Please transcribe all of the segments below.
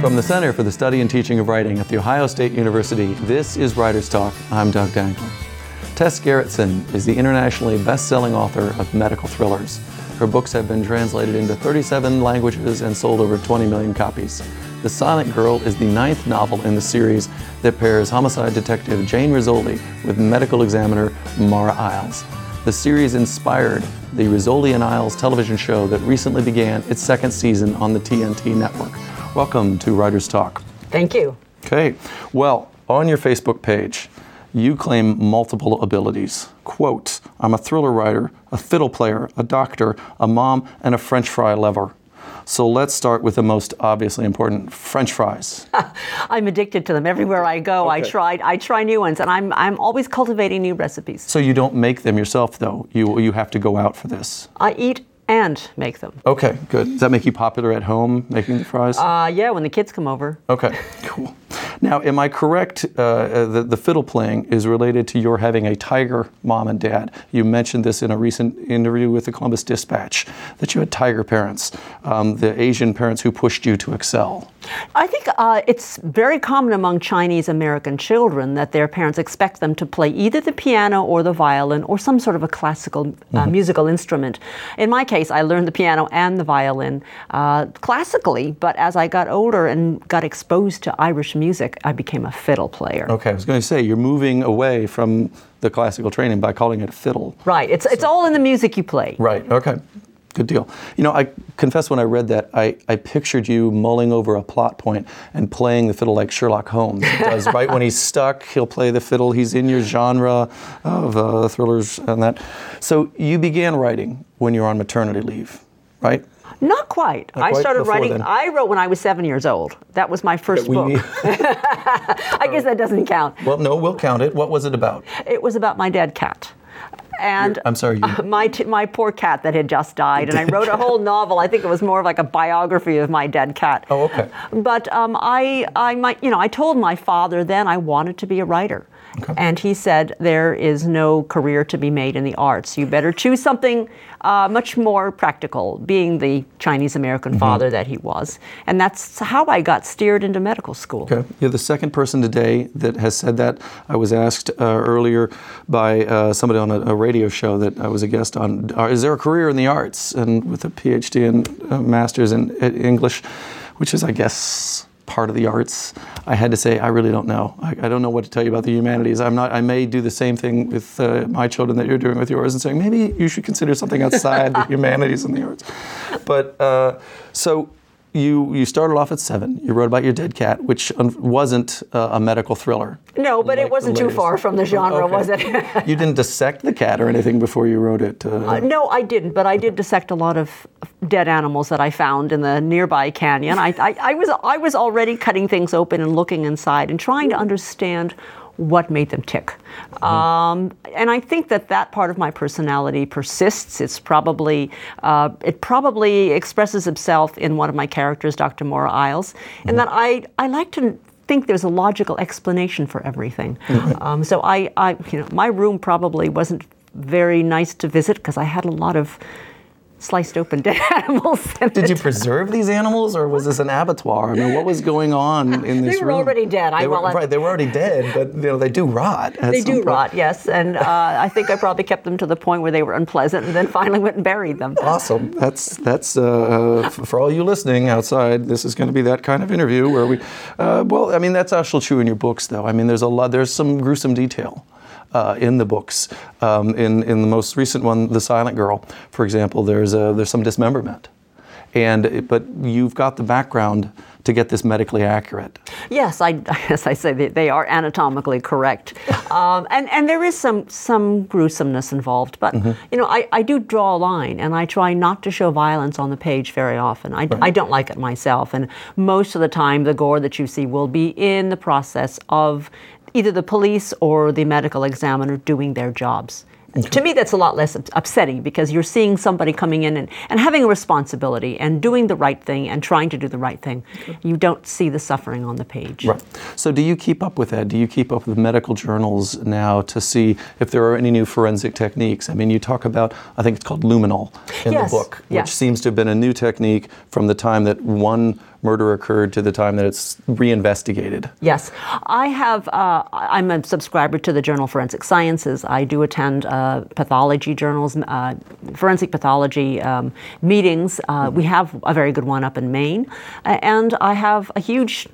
From the Center for the Study and Teaching of Writing at The Ohio State University, this is Writer's Talk. I'm Doug Dangler. Tess Gerritsen is the internationally best-selling author of medical thrillers. Her books have been translated into 37 languages and sold over 20 million copies. The Silent Girl is the ninth novel in the series that pairs homicide detective Jane Rizzoli with medical examiner Maura Isles. The series inspired the Rizzoli and Isles television show that recently began its second season on the TNT network. Welcome to Writers Talk. Thank you. Okay, well, on your Facebook page, you claim multiple abilities. Quote, I'm a thriller writer, a fiddle player, a doctor, a mom, and a French fry lover. So let's start with the most obviously important French fries. I'm addicted to them. Everywhere I go, I Okay. try I try new ones and I'm I'm always cultivating new recipes. So you don't make them yourself though. You you have to go out for this. I eat and make them. Okay, good. Does that make you popular at home making the fries? Uh, yeah, when the kids come over. Okay, cool. Now, am I correct? Uh, uh, the, the fiddle playing is related to your having a tiger mom and dad. You mentioned this in a recent interview with the Columbus Dispatch that you had tiger parents, um, the Asian parents who pushed you to excel. I think uh, it's very common among Chinese American children that their parents expect them to play either the piano or the violin or some sort of a classical uh, musical instrument. In my case, I learned the piano and the violin uh, classically, but as I got older and got exposed to Irish music, I became a fiddle player. Okay, I was going to say you're moving away from the classical training by calling it a fiddle. Right. It's it's all in the music you play. Right. Okay. Good deal. You know, I confess when I read that, I, I pictured you mulling over a plot point and playing the fiddle like Sherlock Holmes does. right when he's stuck, he'll play the fiddle. He's in your genre of uh, thrillers and that. So you began writing when you were on maternity leave, right? Not quite. Not I quite started writing. then. I wrote when I was seven years old. That was my first book. I guess that doesn't count. well, no, we'll count it. What was it about? It was about my dead cat. And I'm sorry, my t- my poor cat that had just died, and I wrote a whole novel. I think it was more of like a biography of my dead cat. Oh, okay. But um, I I might you know I told my father then I wanted to be a writer, and he said there is no career to be made in the arts. You better choose something uh, much more practical. Being the Chinese American Mm-hmm. father that he was, and that's how I got steered into medical school. Okay. You're the second person today that has said that. I was asked uh, earlier by uh, somebody on a, a radio show that I was a guest on, is there a career in the arts? And with a PhD and uh, master's in, in English, which is, I guess, part of the arts, I had to say, I really don't know. I, I don't know what to tell you about the humanities. I'm not, I may do the same thing with uh, my children that you're doing with yours and saying, maybe you should consider something outside the humanities and the arts. But uh, so you you started off at seven. You wrote about your dead cat, which un- wasn't uh, a medical thriller. No, but like it wasn't too far from the genre, Okay. was it? you didn't dissect the cat or anything before you wrote it. Uh, Uh, no, I didn't, but I did dissect a lot of dead animals that I found in the nearby canyon. I, I, I was I was already cutting things open and looking inside and trying to understand what made them tick. Um, and I think that that part of my personality persists. It's probably uh, it probably expresses itself in one of my characters, Dr. Maura Isles, and that I I like to think there's a logical explanation for everything. Um, so I, I, you know, my room probably wasn't very nice to visit because I had a lot of sliced open dead animals. Did you preserve these animals, or was this an abattoir? I mean, what was going on in this room? they were room? already dead. I They were, right, they were already dead, but you know they do rot. They do point. rot, yes, and uh, I think I probably kept them to the point where they were unpleasant, and then finally went and buried them. Awesome. That's that's uh, uh, for all you listening outside. This is going to be that kind of interview where we. Uh, well, I mean that's also true in your books, though. I mean, there's a lot. There's some gruesome detail. Uh, in the books, um, in in the most recent one, "The Silent Girl," for example, there's a, there's some dismemberment, and but you've got the background to get this medically accurate. Yes, I, as I say, they, they are anatomically correct, um, and and there is some some gruesomeness involved. But you know, I, I do draw a line, and I try not to show violence on the page very often. I, I don't like it myself, and most of the time, the gore that you see will be in the process of either the police or the medical examiner doing their jobs. To me, that's a lot less upsetting because you're seeing somebody coming in and, and having a responsibility and doing the right thing and trying to do the right thing. You don't see the suffering on the page. Right. So, do you keep up with that? Do you keep up with medical journals now to see if there are any new forensic techniques? I mean, you talk about, I think it's called luminol in Yes, the book, which yes. seems to have been a new technique from the time that one murder occurred to the time that it's reinvestigated. Yes, I have. Uh, I'm a subscriber to the journal of Forensic Sciences. I do attend uh, pathology journals, uh, forensic pathology um, meetings. Uh, we have a very good one up in Maine, and I have a huge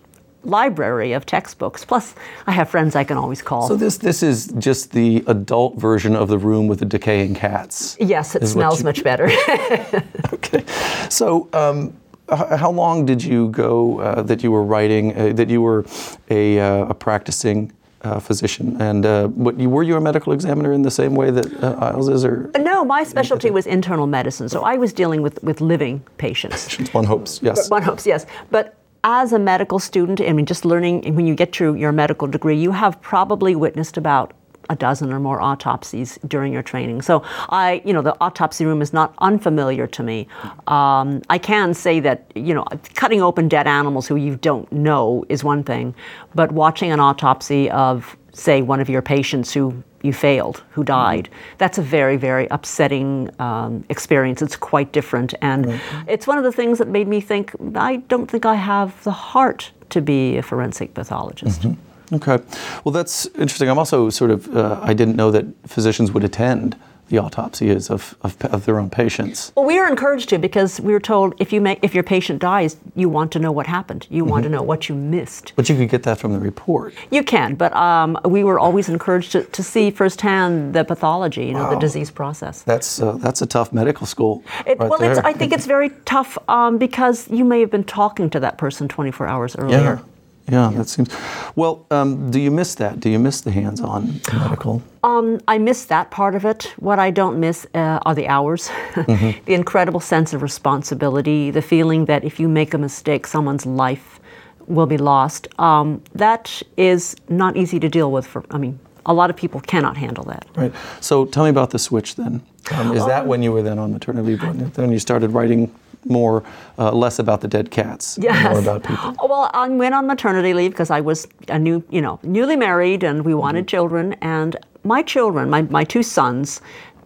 library of textbooks. Plus, I have friends I can always call. So this this is just the adult version of the room with the decaying cats. Yes, it smells you... much better. okay, so. Um, how long did you go uh, that you were writing, uh, that you were a, uh, a practicing uh, physician. And uh, what, you, were you a medical examiner in the same way that uh, Isles is? Or? No, my specialty was internal medicine. So I was dealing with, with living patients. patients. One hopes, yes. One hopes, yes. But as a medical student, I mean, just learning, when you get to your medical degree, you have probably witnessed about a dozen or more autopsies during your training. So I, you know, the autopsy room is not unfamiliar to me. Um, I can say that, you know, cutting open dead animals who you don't know is one thing, but watching an autopsy of, say, one of your patients who you failed, who died. That's a very, very upsetting um, experience. It's quite different. And mm-hmm. it's one of the things that made me think I don't think I have the heart to be a forensic pathologist. Mm-hmm. Okay. Well, that's interesting. I'm also sort of, uh, I didn't know that physicians would attend the autopsy is of, of, of, their own patients. Well, we are encouraged to because we were told if you make if your patient dies, you want to know what happened. You mm-hmm. want to know what you missed. But you could get that from the report. You can, but um, we were always encouraged to, to see firsthand the pathology, you know, wow. the disease process. That's uh, that's a tough medical school. It, right well, I think it's very tough um, because you may have been talking to that person 24 hours earlier. Yeah. Yeah, that seems. Well, um, do you miss that? Do you miss the hands-on medical? Um, I miss that part of it. What I don't miss uh, are the hours, mm-hmm. the incredible sense of responsibility, the feeling that if you make a mistake, someone's life will be lost. Um, that is not easy to deal with. For I mean, a lot of people cannot handle that. Right. So tell me about the switch then. Um, is that um, when you were then on maternity leave? Then you started writing more, uh, less about the dead cats, yes. more about people. Well, I went on maternity leave because I was a new, you know, newly married and we wanted mm-hmm. children. And my children, my, my two sons,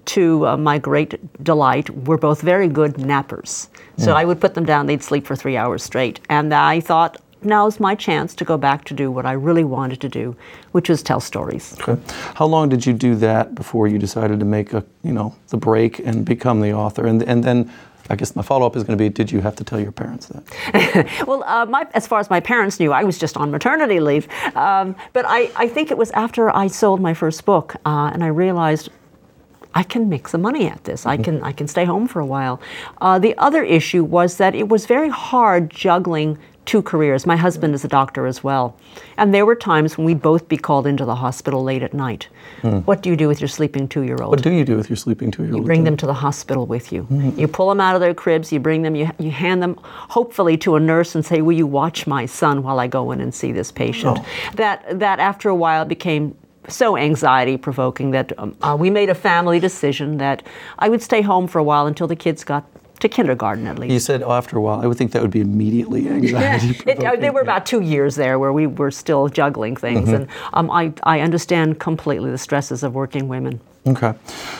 to uh, my great delight, were both very good nappers. So mm. I would put them down, they'd sleep for three hours straight. And I thought, now's my chance to go back to do what I really wanted to do, which was tell stories. Okay. How long did you do that before you decided to make a, you know, the break and become the author? And, and then I guess my follow up is going to be Did you have to tell your parents that? well, uh, my, as far as my parents knew, I was just on maternity leave. Um, but I, I, think it was after I sold my first book uh, and I realized I can make some money at this. Mm-hmm. I can I can stay home for a while. Uh, the other issue was that it was very hard juggling two careers. My husband is a doctor as well. And there were times when we'd both be called into the hospital late at night. Mm. What do you do with your sleeping two year old? What do you do with your sleeping two year old? You bring them to the hospital with you. Mm. You pull them out of their cribs, you bring them, you, you hand them hopefully to a nurse and say, Will you watch my son while I go in and see this patient? Oh. That, that after a while became so anxiety provoking that um, uh, we made a family decision that I would stay home for a while until the kids got to kindergarten at least. You said oh, after a while. I would think that would be immediately anxiety. Yeah. It, there were about two years there where we were still juggling things, mm-hmm. and um, I, I understand completely the stresses of working women. Okay,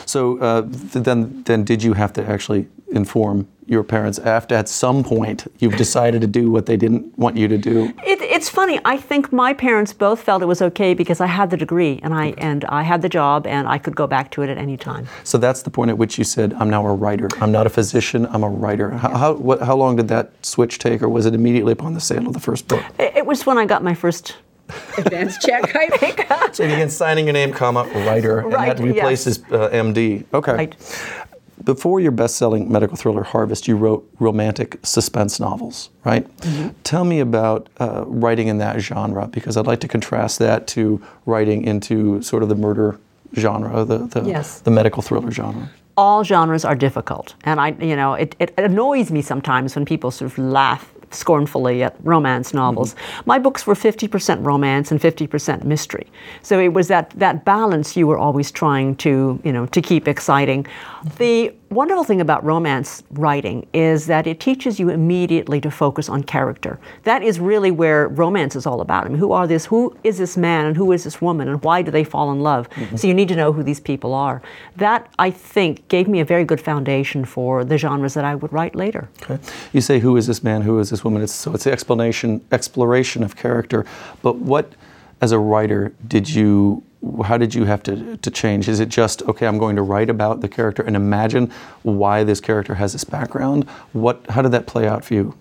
so uh, then then did you have to actually inform your parents after at some point you've decided to do what they didn't want you to do? It, it's funny. I think my parents both felt it was okay because I had the degree and I and I had the job and I could go back to it at any time. So that's the point at which you said, "I'm now a writer. I'm not a physician. I'm a writer." How how, what, how long did that switch take, or was it immediately upon the sale of the first book? It, it was when I got my first advance check, I think. so you begin signing your name, comma, writer, and right, that replaces yes. uh, MD. Okay. Right. Before your best-selling medical thriller Harvest, you wrote romantic suspense novels, right? Mm-hmm. Tell me about uh, writing in that genre because I'd like to contrast that to writing into sort of the murder genre, the the, yes. the medical thriller genre all genres are difficult. And I, you know, it, it annoys me sometimes when people sort of laugh scornfully at romance novels. Mm-hmm. My books were 50% romance and 50% mystery. So it was that, that balance you were always trying to, you know, to keep exciting. The wonderful thing about romance writing is that it teaches you immediately to focus on character. That is really where romance is all about. I mean, who are this? Who is this man and who is this woman and why do they fall in love? Mm-hmm. So you need to know who these people are. That I think gave me a very good foundation for the genres that I would write later. Okay. You say who is this man? Who is this woman? It's, so it's the explanation, exploration of character. But what, as a writer, did you how did you have to, to change? Is it just, okay, I'm going to write about the character and imagine why this character has this background? What, how did that play out for you?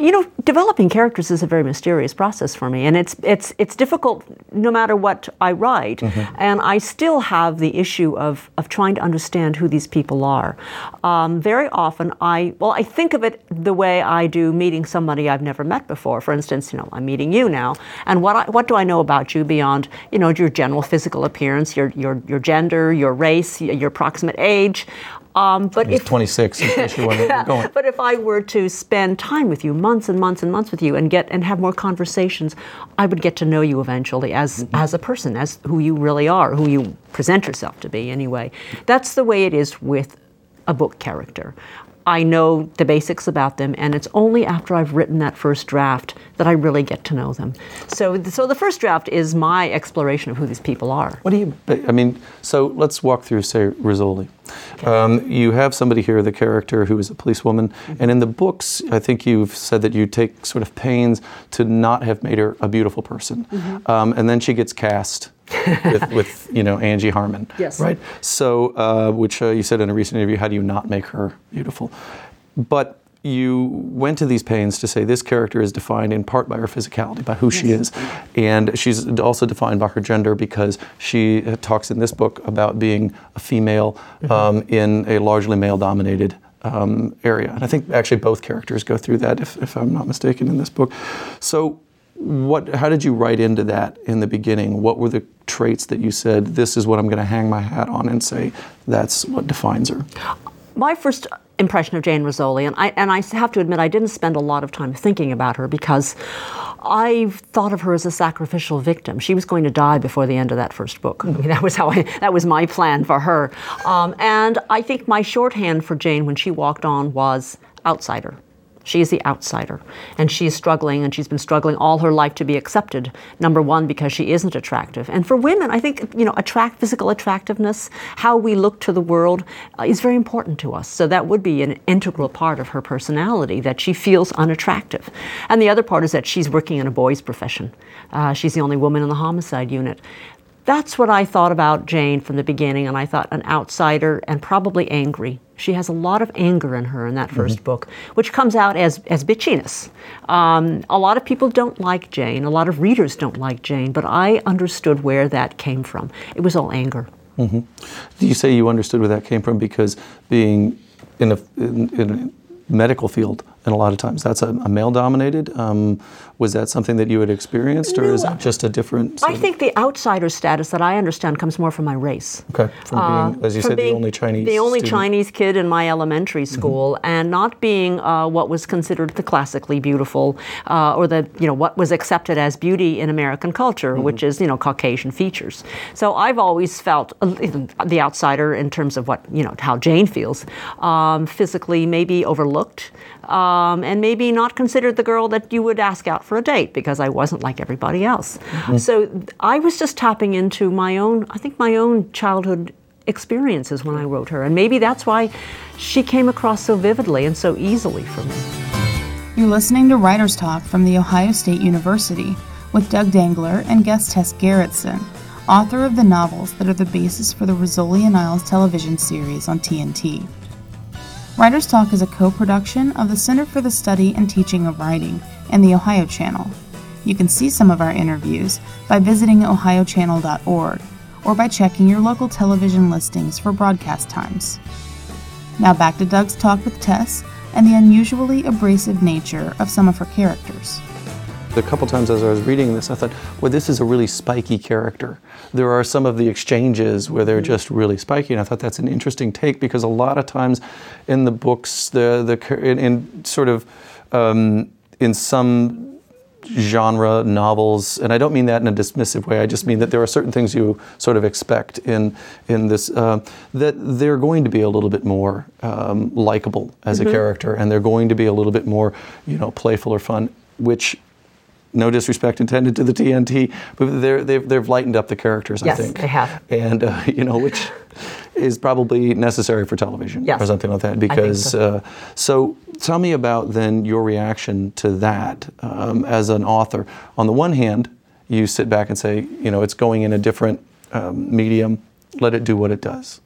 You know, developing characters is a very mysterious process for me, and it's it's it's difficult no matter what I write, mm-hmm. and I still have the issue of of trying to understand who these people are. Um, very often, I well, I think of it the way I do meeting somebody I've never met before. For instance, you know, I'm meeting you now, and what I, what do I know about you beyond you know your general physical appearance, your your your gender, your race, your approximate age? Um, but if 26, in case you going. But if I were to spend time with you, months and months and months with you, and get and have more conversations, I would get to know you eventually as mm-hmm. as a person, as who you really are, who you present yourself to be. Anyway, that's the way it is with a book character. I know the basics about them, and it's only after I've written that first draft that I really get to know them. So, so the first draft is my exploration of who these people are. What do you? I mean, so let's walk through, say, Rizzoli. Okay. Um, you have somebody here, the character who is a policewoman, mm-hmm. and in the books, I think you've said that you take sort of pains to not have made her a beautiful person, mm-hmm. um, and then she gets cast with, with, you know Angie Harmon. Yes. Right. So, uh, which uh, you said in a recent interview, how do you not make her beautiful? But you went to these pains to say this character is defined in part by her physicality, by who yes. she is, and she's also defined by her gender because she uh, talks in this book about being a female mm-hmm. um, in a largely male-dominated um, area. And I think actually both characters go through that, if, if I'm not mistaken, in this book. So what, how did you write into that in the beginning? What were the traits that you said, this is what I'm going to hang my hat on and say that's what defines her? My first impression of Jane Rizzoli, and I, and I have to admit, I didn't spend a lot of time thinking about her because I thought of her as a sacrificial victim. She was going to die before the end of that first book. I mean, that was how I, that was my plan for her. Um, and I think my shorthand for Jane when she walked on was outsider. She is the outsider. And she's struggling, and she's been struggling all her life to be accepted. Number one, because she isn't attractive. And for women, I think, you know, attract, physical attractiveness, how we look to the world, uh, is very important to us. So that would be an integral part of her personality, that she feels unattractive. And the other part is that she's working in a boy's profession. Uh, she's the only woman in the homicide unit. That's what I thought about Jane from the beginning, and I thought an outsider and probably angry. She has a lot of anger in her in that 1st mm-hmm. book, which comes out as, as bitchiness. Um, a lot of people don't like Jane, a lot of readers don't like Jane, but I understood where that came from. It was all anger. Mm-hmm. Do you say you understood where that came from because being in a, in, in a medical field, and a lot of times that's a, a male dominated. Um, was that something that you had experienced, or no, is that just a different? I think the outsider status that I understand comes more from my race. Okay, from uh, being, as you said, the only Chinese. The only student. Chinese kid in my elementary mm-hmm. school, mm-hmm. and not being uh, what was considered the classically beautiful, uh, or the you know what was accepted as beauty in American culture, mm-hmm. which is you know Caucasian features. So I've always felt uh, the outsider in terms of what you know how Jane feels, um, physically maybe overlooked um, and maybe not considered the girl that you would ask out for a date because I wasn't like everybody else. Mm-hmm. So I was just tapping into my own, I think, my own childhood experiences when I wrote her. And maybe that's why she came across so vividly and so easily for me. You're listening to Writer's Talk from The Ohio State University with Doug Dangler and guest Tess Gerritsen, author of the novels that are the basis for the Rizzoli and Isles television series on TNT. Writers Talk is a co production of the Center for the Study and Teaching of Writing and the Ohio Channel. You can see some of our interviews by visiting ohiochannel.org or by checking your local television listings for broadcast times. Now back to Doug's talk with Tess and the unusually abrasive nature of some of her characters. A couple times as I was reading this, I thought, well, this is a really spiky character. There are some of the exchanges where they're just really spiky, and I thought that's an interesting take because a lot of times in the books, the the in, in sort of um, in some genre novels, and I don't mean that in a dismissive way. I just mean that there are certain things you sort of expect in in this uh, that they're going to be a little bit more um, likable as Mm-hmm. a character, and they're going to be a little bit more, you know, playful or fun, which. No disrespect intended to the TNT, but they're, they've, they've lightened up the characters, Yes, I think. Yes, they have. And, uh, you know, which is probably necessary for television Yes. or something like that. Because, so. uh, so tell me about then your reaction to that um, as an author. On the one hand, you sit back and say, you know, it's going in a different um, medium, let it do what it does.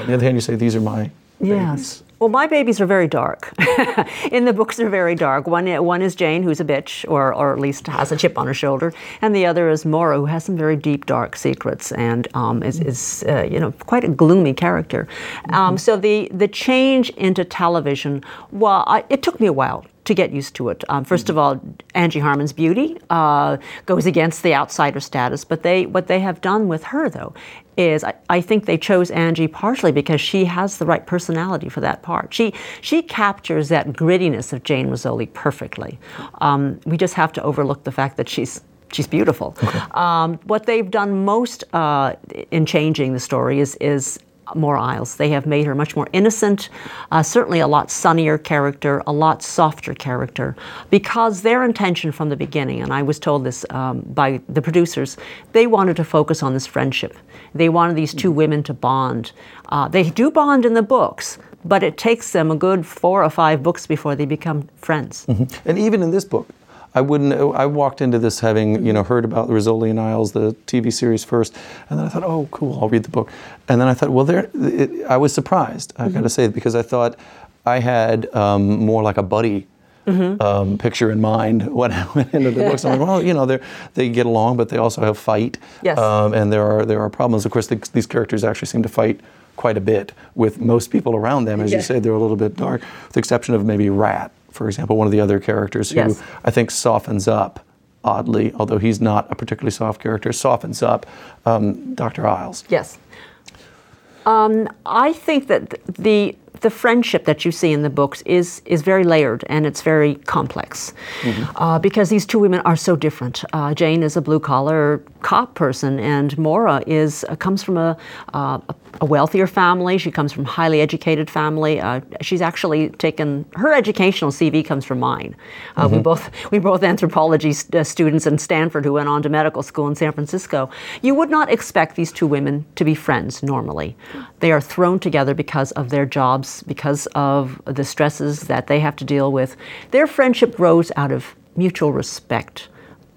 On the other hand, you say, these are my Yes. Well, my babies are very dark. In the books, they're very dark. One, one is Jane, who's a bitch, or, or at least has a chip on her shoulder, and the other is Maura, who has some very deep, dark secrets and um, is, is uh, you know, quite a gloomy character. Um, so the the change into television, well, I, it took me a while to get used to it. Um, 1st of all, Angie Harmon's beauty uh, goes against the outsider status, but they what they have done with her though is I, I think they chose Angie partially because she has the right personality for that part. She she captures that grittiness of Jane Rizzoli perfectly. Um, we just have to overlook the fact that she's she's beautiful. Um, what they've done most uh, in changing the story is is more Isles. They have made her much more innocent, uh, certainly a lot sunnier character, a lot softer character, because their intention from the beginning, and I was told this um, by the producers, they wanted to focus on this friendship. They wanted these two women to bond. Uh, they do bond in the books, but it takes them a good four or five books before they become friends. And even in this book, I wouldn't. I walked into this having you know heard about the Rizzoli and Isles, the TV series first, and then I thought, oh, cool, I'll read the book. And then I thought, well, there. It, I was surprised. I got to say because I thought I had um, more like a buddy. Um, picture in mind when I went into the books. I'm like, well, you know, they they get along, but they also have fight, Yes. um, and there are there are problems. Of course, the, these characters actually seem to fight quite a bit with most people around them. As you Yeah. say, they're a little bit dark, with the exception of maybe Rat, for example, one of the other characters who Yes. I think softens up oddly, although he's not a particularly soft character, softens up um, Dr. Isles. Yes. Um, I think that the the friendship that you see in the books is is very layered and it's very complex uh, because these two women are so different. Uh, Jane is a blue collar cop person, and Maura is uh, comes from a, uh, a wealthier family. She comes from a highly educated family. Uh, she's actually taken her educational CV comes from mine. Uh, We both we both anthropology st- students in Stanford who went on to medical school in San Francisco. You would not expect these two women to be friends normally. They are thrown together because of their jobs, because of the stresses that they have to deal with. Their friendship grows out of mutual respect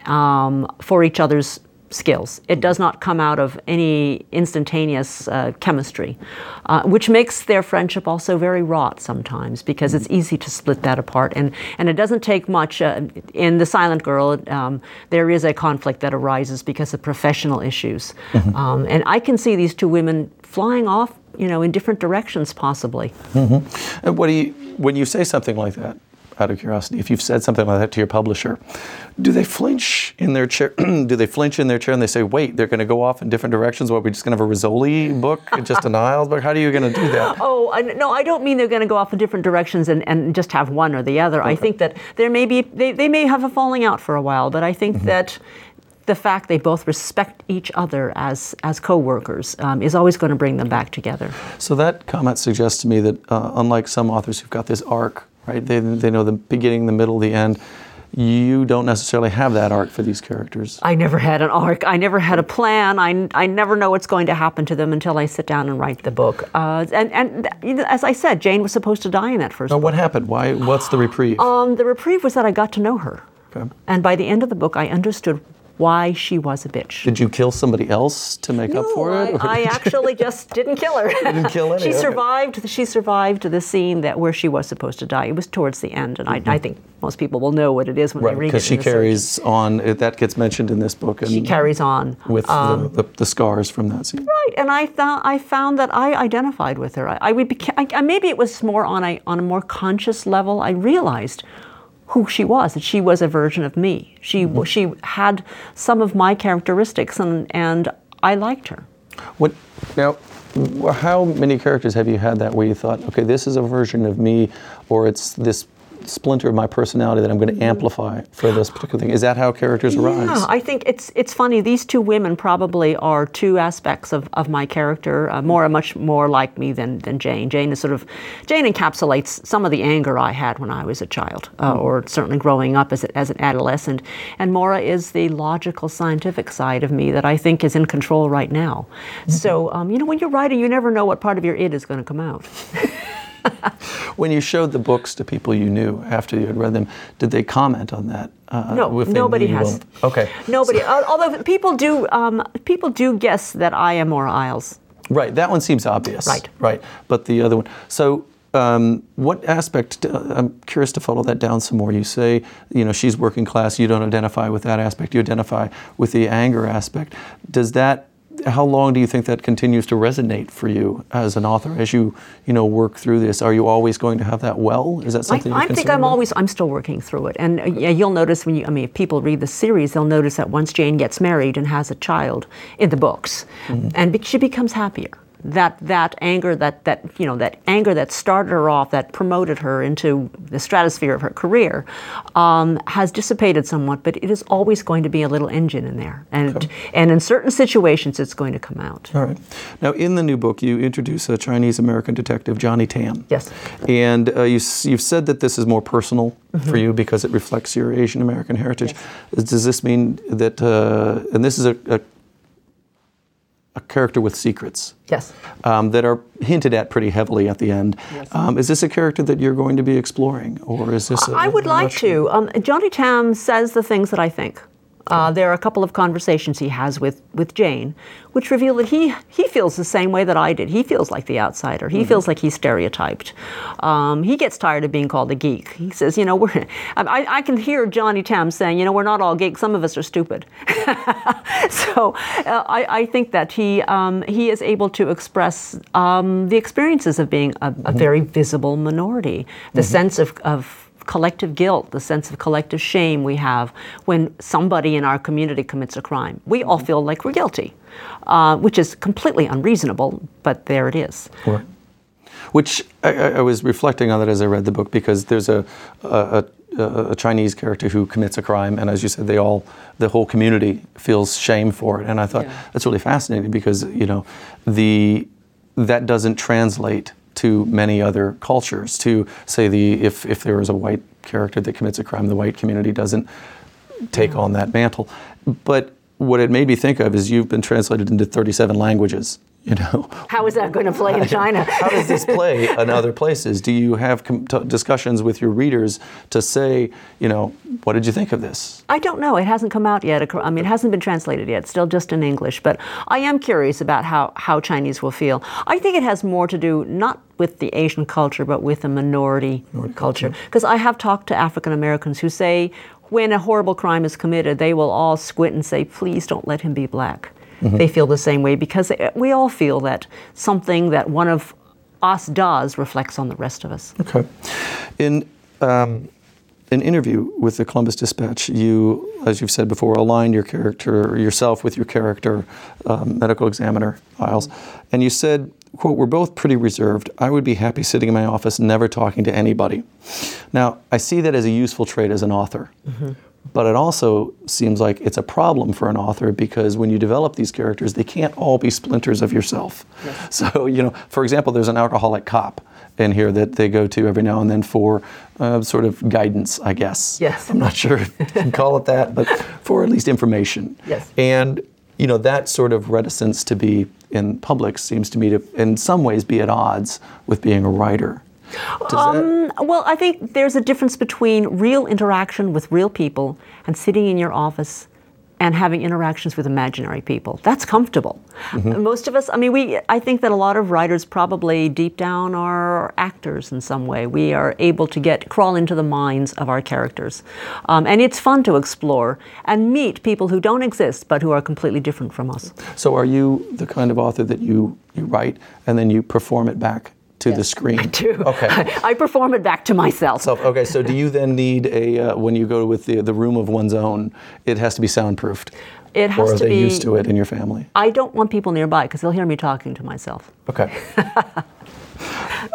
um, for each other's skills. It does not come out of any instantaneous uh, chemistry, uh, which makes their friendship also very wrought sometimes because it's easy to split that apart. And, and it doesn't take much. Uh, in The Silent Girl, um, there is a conflict that arises because of professional issues. Um, and I can see these two women flying off, you know, in different directions possibly. And what do you, when you say something like that, out of curiosity, if you've said something like that to your publisher, do they flinch in their chair? do they flinch in their chair and they say, "Wait, they're going to go off in different directions? What, we're we just going to have a Rizzoli book, just an Isles book? How are you going to do that?" Oh, I, no, I don't mean they're going to go off in different directions and, and just have one or the other. I think that there may be, they, they may have a falling out for a while, but I think that the fact they both respect each other as, as co workers um, is always going to bring them back together. So that comment suggests to me that uh, unlike some authors who've got this arc, right? They, they know the beginning, the middle, the end. You don't necessarily have that arc for these characters. I never had an arc. I never had a plan. I, I never know what's going to happen to them until I sit down and write the book. Uh, and and know, as I said, Jane was supposed to die in that first Now, book. what happened? Why? What's the reprieve? Um, the reprieve was that I got to know her. Okay. And by the end of the book, I understood why she was a bitch. Did you kill somebody else to make up for it? I, actually just didn't kill her. didn't kill any, she survived. She survived the scene that where she was supposed to die. It was towards the end, and I, I think most people will know what it is when Mm-hmm. right, they read it. because she in the search. carries on. It, that gets mentioned in this book, and She carries on. with Um, the, the, the scars from that scene. Right, and I found I found that I identified with her. I, I would I, I- maybe it was more on a on a more conscious level. I realized who she was. That she was a version of me. She Mm-hmm. she had some of my characteristics, and and I liked her. What now? How many characters have you had that where you thought, okay, this is a version of me, or it's this splinter of my personality that I'm going to amplify for this particular thing. Is that how characters arise? Yeah, I think it's it's funny. These two women probably are two aspects of, of my character. Uh, more much more like me than, than Jane. Jane is sort of Jane encapsulates some of the anger I had when I was a child, uh, or certainly growing up as, a, as an adolescent. And Maura is the logical, scientific side of me that I think is in control right now. So um, you know, when you're writing, you never know what part of your id is going to come out. When you showed the books to people you knew after you had read them, did they comment on that? Uh, No, nobody has. Okay. Nobody. al- Although people do, um, people do guess that I am Maura Isles. Right, that one seems obvious. Right. Right, but the other one. So, um, what aspect? Uh, I'm curious to follow that down some more. You say, you know, she's working class. You don't identify with that aspect. You identify with the anger aspect. Does that? How long do you think that continues to resonate for you as an author as you, you know, work through this? Are you always going to have that well? Is that something? I you're think I'm about? always, I'm still working through it. And uh, yeah, you'll notice when you, I mean, if people read the series, they'll notice that once Jane gets married and has a child in the books, Mm-hmm. and she becomes happier. That that anger that that you know that anger that started her off that promoted her into the stratosphere of her career um, has dissipated somewhat, but it is always going to be a little engine in there, and and in certain situations it's going to come out. All right. Now, in the new book, you introduce a Chinese American detective, Johnny Tam. Yes. And uh, you you've said that this is more personal Mm-hmm. for you because it reflects your Asian American heritage. Does this mean that, uh, and this is a, a, a character with secrets Yes. um, that are hinted at pretty heavily at the end. Um, is this a character that you're going to be exploring, or is this? I I would like to. Um, Johnny Tam says the things that I think. Uh, there are a couple of conversations he has with, with Jane, which reveal that he, he feels the same way that I did. He feels like the outsider. He feels like he's stereotyped. Um, he gets tired of being called a geek. He says, you know, we're, I, I can hear Johnny Tam saying, you know, we're not all geeks. Some of us are stupid. so uh, I, I think that he, um, he is able to express um, the experiences of being a, a very visible minority, the sense of, of collective guilt, the sense of collective shame we have when somebody in our community commits a crime. We all feel like we're guilty, uh, which is completely unreasonable, but there it is. Right. Which I, I I was reflecting on that as I read the book because there's a, a, a, a Chinese character who commits a crime, and as you said, they all, the whole community feels shame for it. And I thought Yeah. that's really fascinating because you know, the that doesn't translate to many other cultures. To say the if if there is a white character that commits a crime, the white community doesn't take mm. on that mantle. But what it made me think of is you've been translated into 37 languages. You know, How is that going to play in China? how does this play in other places? Do you have com- t- discussions with your readers to say, you know, what did you think of this? I don't know. It hasn't come out yet. I mean, it hasn't been translated yet. It's still just in English. But I am curious about how, how Chinese will feel. I think it has more to do not with the Asian culture, but with the minority, culture. Because I have talked to African Americans who say when a horrible crime is committed, they will all squint and say, please don't let him be black. They feel the same way because we all feel that something that one of us does reflects on the rest of us. Okay. In um, an interview with the Columbus Dispatch, you, as you've said before, aligned your character, yourself with your character, um, medical examiner Isles, and you said, "quote We're both pretty reserved. I would be happy sitting in my office, never talking to anybody." Now, I see that as a useful trait as an author. But it also seems like it's a problem for an author because when you develop these characters, they can't all be splinters of yourself. So, you know, for example, there's an alcoholic cop in here that they go to every now and then for uh, sort of guidance, I guess. Yes. I'm not sure if you can call it that, but for at least information. Yes. And, you know, that sort of reticence to be in public seems to me to, in some ways, be at odds with being a writer. That- Well, I think there's a difference between real interaction with real people and sitting in your office and having interactions with imaginary people. That's comfortable. Most of us, I mean, we. I think that a lot of writers probably deep down are actors in some way. We are able to get crawl into the minds of our characters, um, and it's fun to explore and meet people who don't exist but who are completely different from us. So are you the kind of author that you, you write and then you perform it back to the screen? I do. Okay. I perform it back to myself. So, okay, so do you then need a, uh, when you go with the, the room of one's own, it has to be soundproofed? It has to be. or are to they be- used to it in your family? I don't want people nearby because they'll hear me talking to myself. Okay.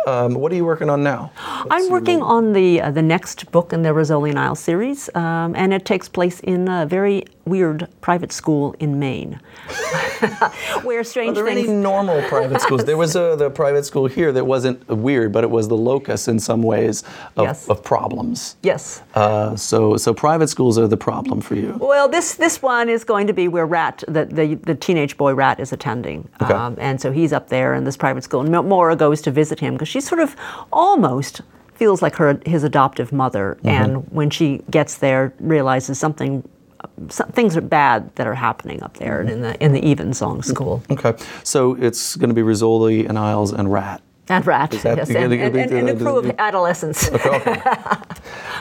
Um, what are you working on now? I'm working on the uh, the next book in the Rizzoli and Isles series, um, and it takes place in a very weird private school in Maine, where strange Are there things. any normal private schools? There was a the private school here that wasn't weird, but it was the locus in some ways of, Yes. of problems. yes. Uh, so so private schools are the problem for you. Well, this this one is going to be where Rat, the, the, the teenage boy Rat, is attending, Okay. um, and so he's up there in this private school. And Maura goes to visit him because she sort of almost feels like her his adoptive mother, and when she gets there, realizes something. Some, things are bad that are happening up there in the in the Evensong school. Okay, so it's going to be Rizzoli and Isles and Rat. And rat, that- yes, and, and, and, and improve adolescence.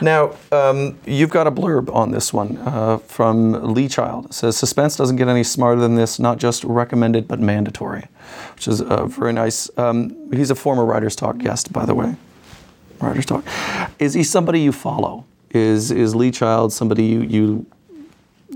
Now, um, you've got a blurb on this one uh, from Lee Child. It says, Suspense doesn't get any smarter than this, not just recommended, but mandatory, which is uh, very nice. Um, he's a former Writer's Talk guest, by the way. Writer's Talk. Is he somebody you follow? Is, is Lee Child somebody you, you,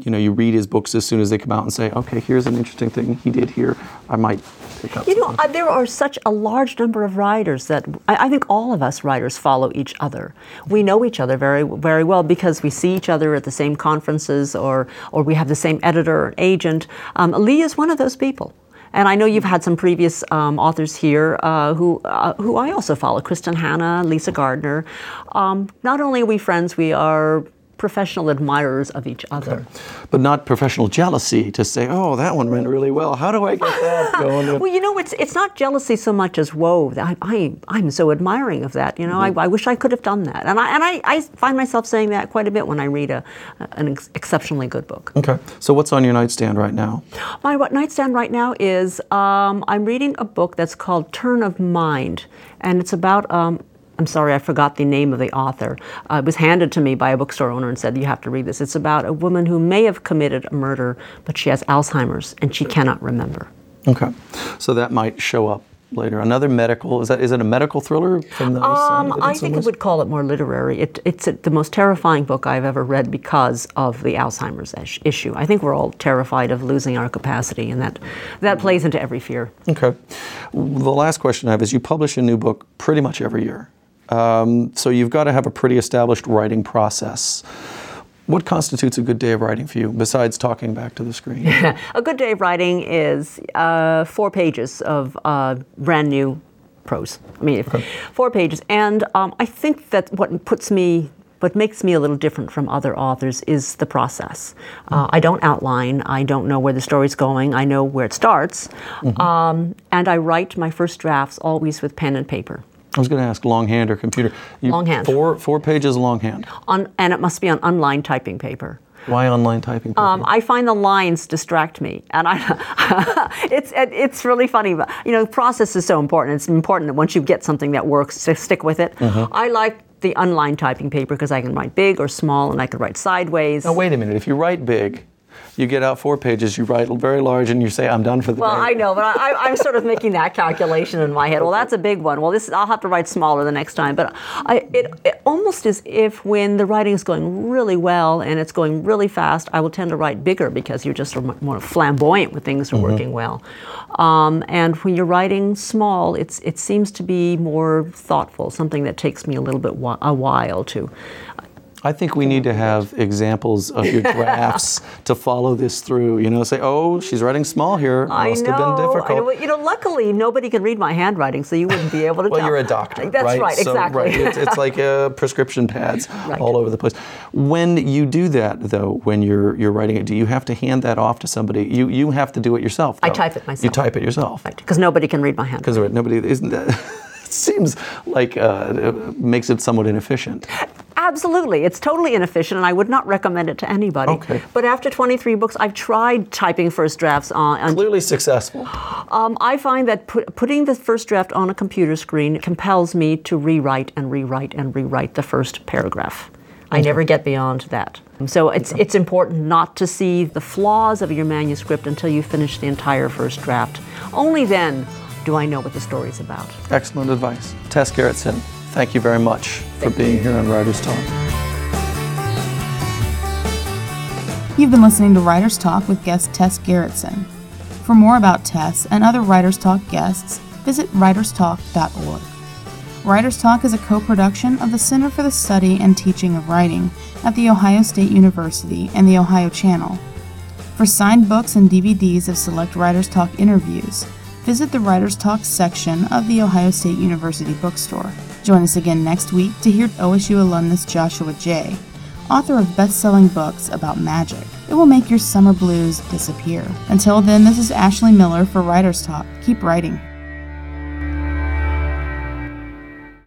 you know, you read his books as soon as they come out and say, okay, here's an interesting thing he did here. I might pick up You know, something." uh, there are such a large number of writers that I, I think all of us writers follow each other. We know each other very, very well because we see each other at the same conferences, or or we have the same editor or agent. Um, Lee is one of those people. And I know you've had some previous um, authors here uh, who uh, who I also follow: Kristin Hannah, Lisa Gardner. Um, not only are we friends, we are professional admirers of each other. but not professional jealousy to say, oh, that one went really well. How do I get that going? Well, you know, it's it's not jealousy so much as whoa, I, I I'm so admiring of that. You know, I, I wish I could have done that, and I and I, I find myself saying that quite a bit when I read a an ex- exceptionally good book. Okay. So what's on your nightstand right now? My what nightstand right now is um, I'm reading a book that's called Turn of Mind, and it's about. Um, I'm sorry, I forgot the name of the author. Uh, it was handed to me by a bookstore owner and said, You have to read this. It's about a woman who may have committed a murder, but she has Alzheimer's and she cannot remember. Okay. So that might show up later. Another medical is that is it a medical thriller from the side Um, of it in I think I would call it more literary. It, it's the most terrifying book I've ever read because of the Alzheimer's ish- issue. I think we're all terrified of losing our capacity, and that that plays into every fear. Okay. The last question I have is you publish a new book pretty much every year. Um, so you've got to have a pretty established writing process. What constitutes a good day of writing for you, besides talking back to the screen? A good day of writing is uh, four pages of uh, brand new prose. I mean, if- four pages. And um, I think that what puts me, what makes me a little different from other authors is the process. Uh, I don't outline. I don't know where the story's going. I know where it starts. Um, and I write my first drafts always with pen and paper. I was going to ask longhand or computer. You- Longhand. Four four pages longhand. On, and it must be on unlined typing paper. Why online typing? paper? Um, I find the lines distract me, and I, it's it, it's really funny. But you know, process is so important. It's important that once you get something that works, to stick with it. I like the unlined typing paper because I can write big or small, and I can write sideways. now wait a minute. If you write big, you get out four pages. You write very large, and you say, "I'm done for the Well, day." I know, but I, I'm sort of making that calculation in my head. Well, that's a big one. Well, this I'll have to write smaller the next time. But I, it, it almost as if when the writing is going really well and it's going really fast, I will tend to write bigger because you're just more flamboyant when things are working well. Um, and when you're writing small, it's it seems to be more thoughtful, something that takes me a little bit a while to. I think we need to have examples of your drafts to follow this through. You know, say, "Oh, she's writing small here. Must I know. have been I know. You know, luckily nobody can read my handwriting, so you wouldn't be able to. Well, tell. you're a doctor, That's right? right. So, exactly. right, it's, it's like uh, prescription pads Right. all over the place. When you do that, though, when you're you're writing it, do you have to hand that off to somebody? You you have to do it yourself. I type it myself. You type it yourself. Because nobody can read my handwriting. Because nobody isn't that. it seems like uh, it makes it somewhat inefficient. Absolutely. It's totally inefficient, and I would not recommend it to anybody. Okay. But after 23 books, I've tried typing first drafts on. on Clearly successful. um, I find that put, putting the first draft on a computer screen compels me to rewrite and rewrite and rewrite the first paragraph. I never get beyond that. So it's, it's important not to see the flaws of your manuscript until you finish the entire first draft. Only then do I know what the story's about. Excellent advice, Tess Gerritsen. Thank you very much for being here on Writers Talk. You've been listening to Writers Talk with guest Tess Gerritsen. For more about Tess and other Writers Talk guests, visit writerstalk.org. Writers Talk is a co production of the Center for the Study and Teaching of Writing at The Ohio State University and the Ohio Channel. For signed books and DVDs of select Writers Talk interviews, visit the Writers Talk section of the Ohio State University bookstore. Join us again next week to hear OSU alumnus Joshua Jay, author of best selling books about magic. It will make your summer blues disappear. Until then, this is Ashley Miller for Writers Talk. Keep writing.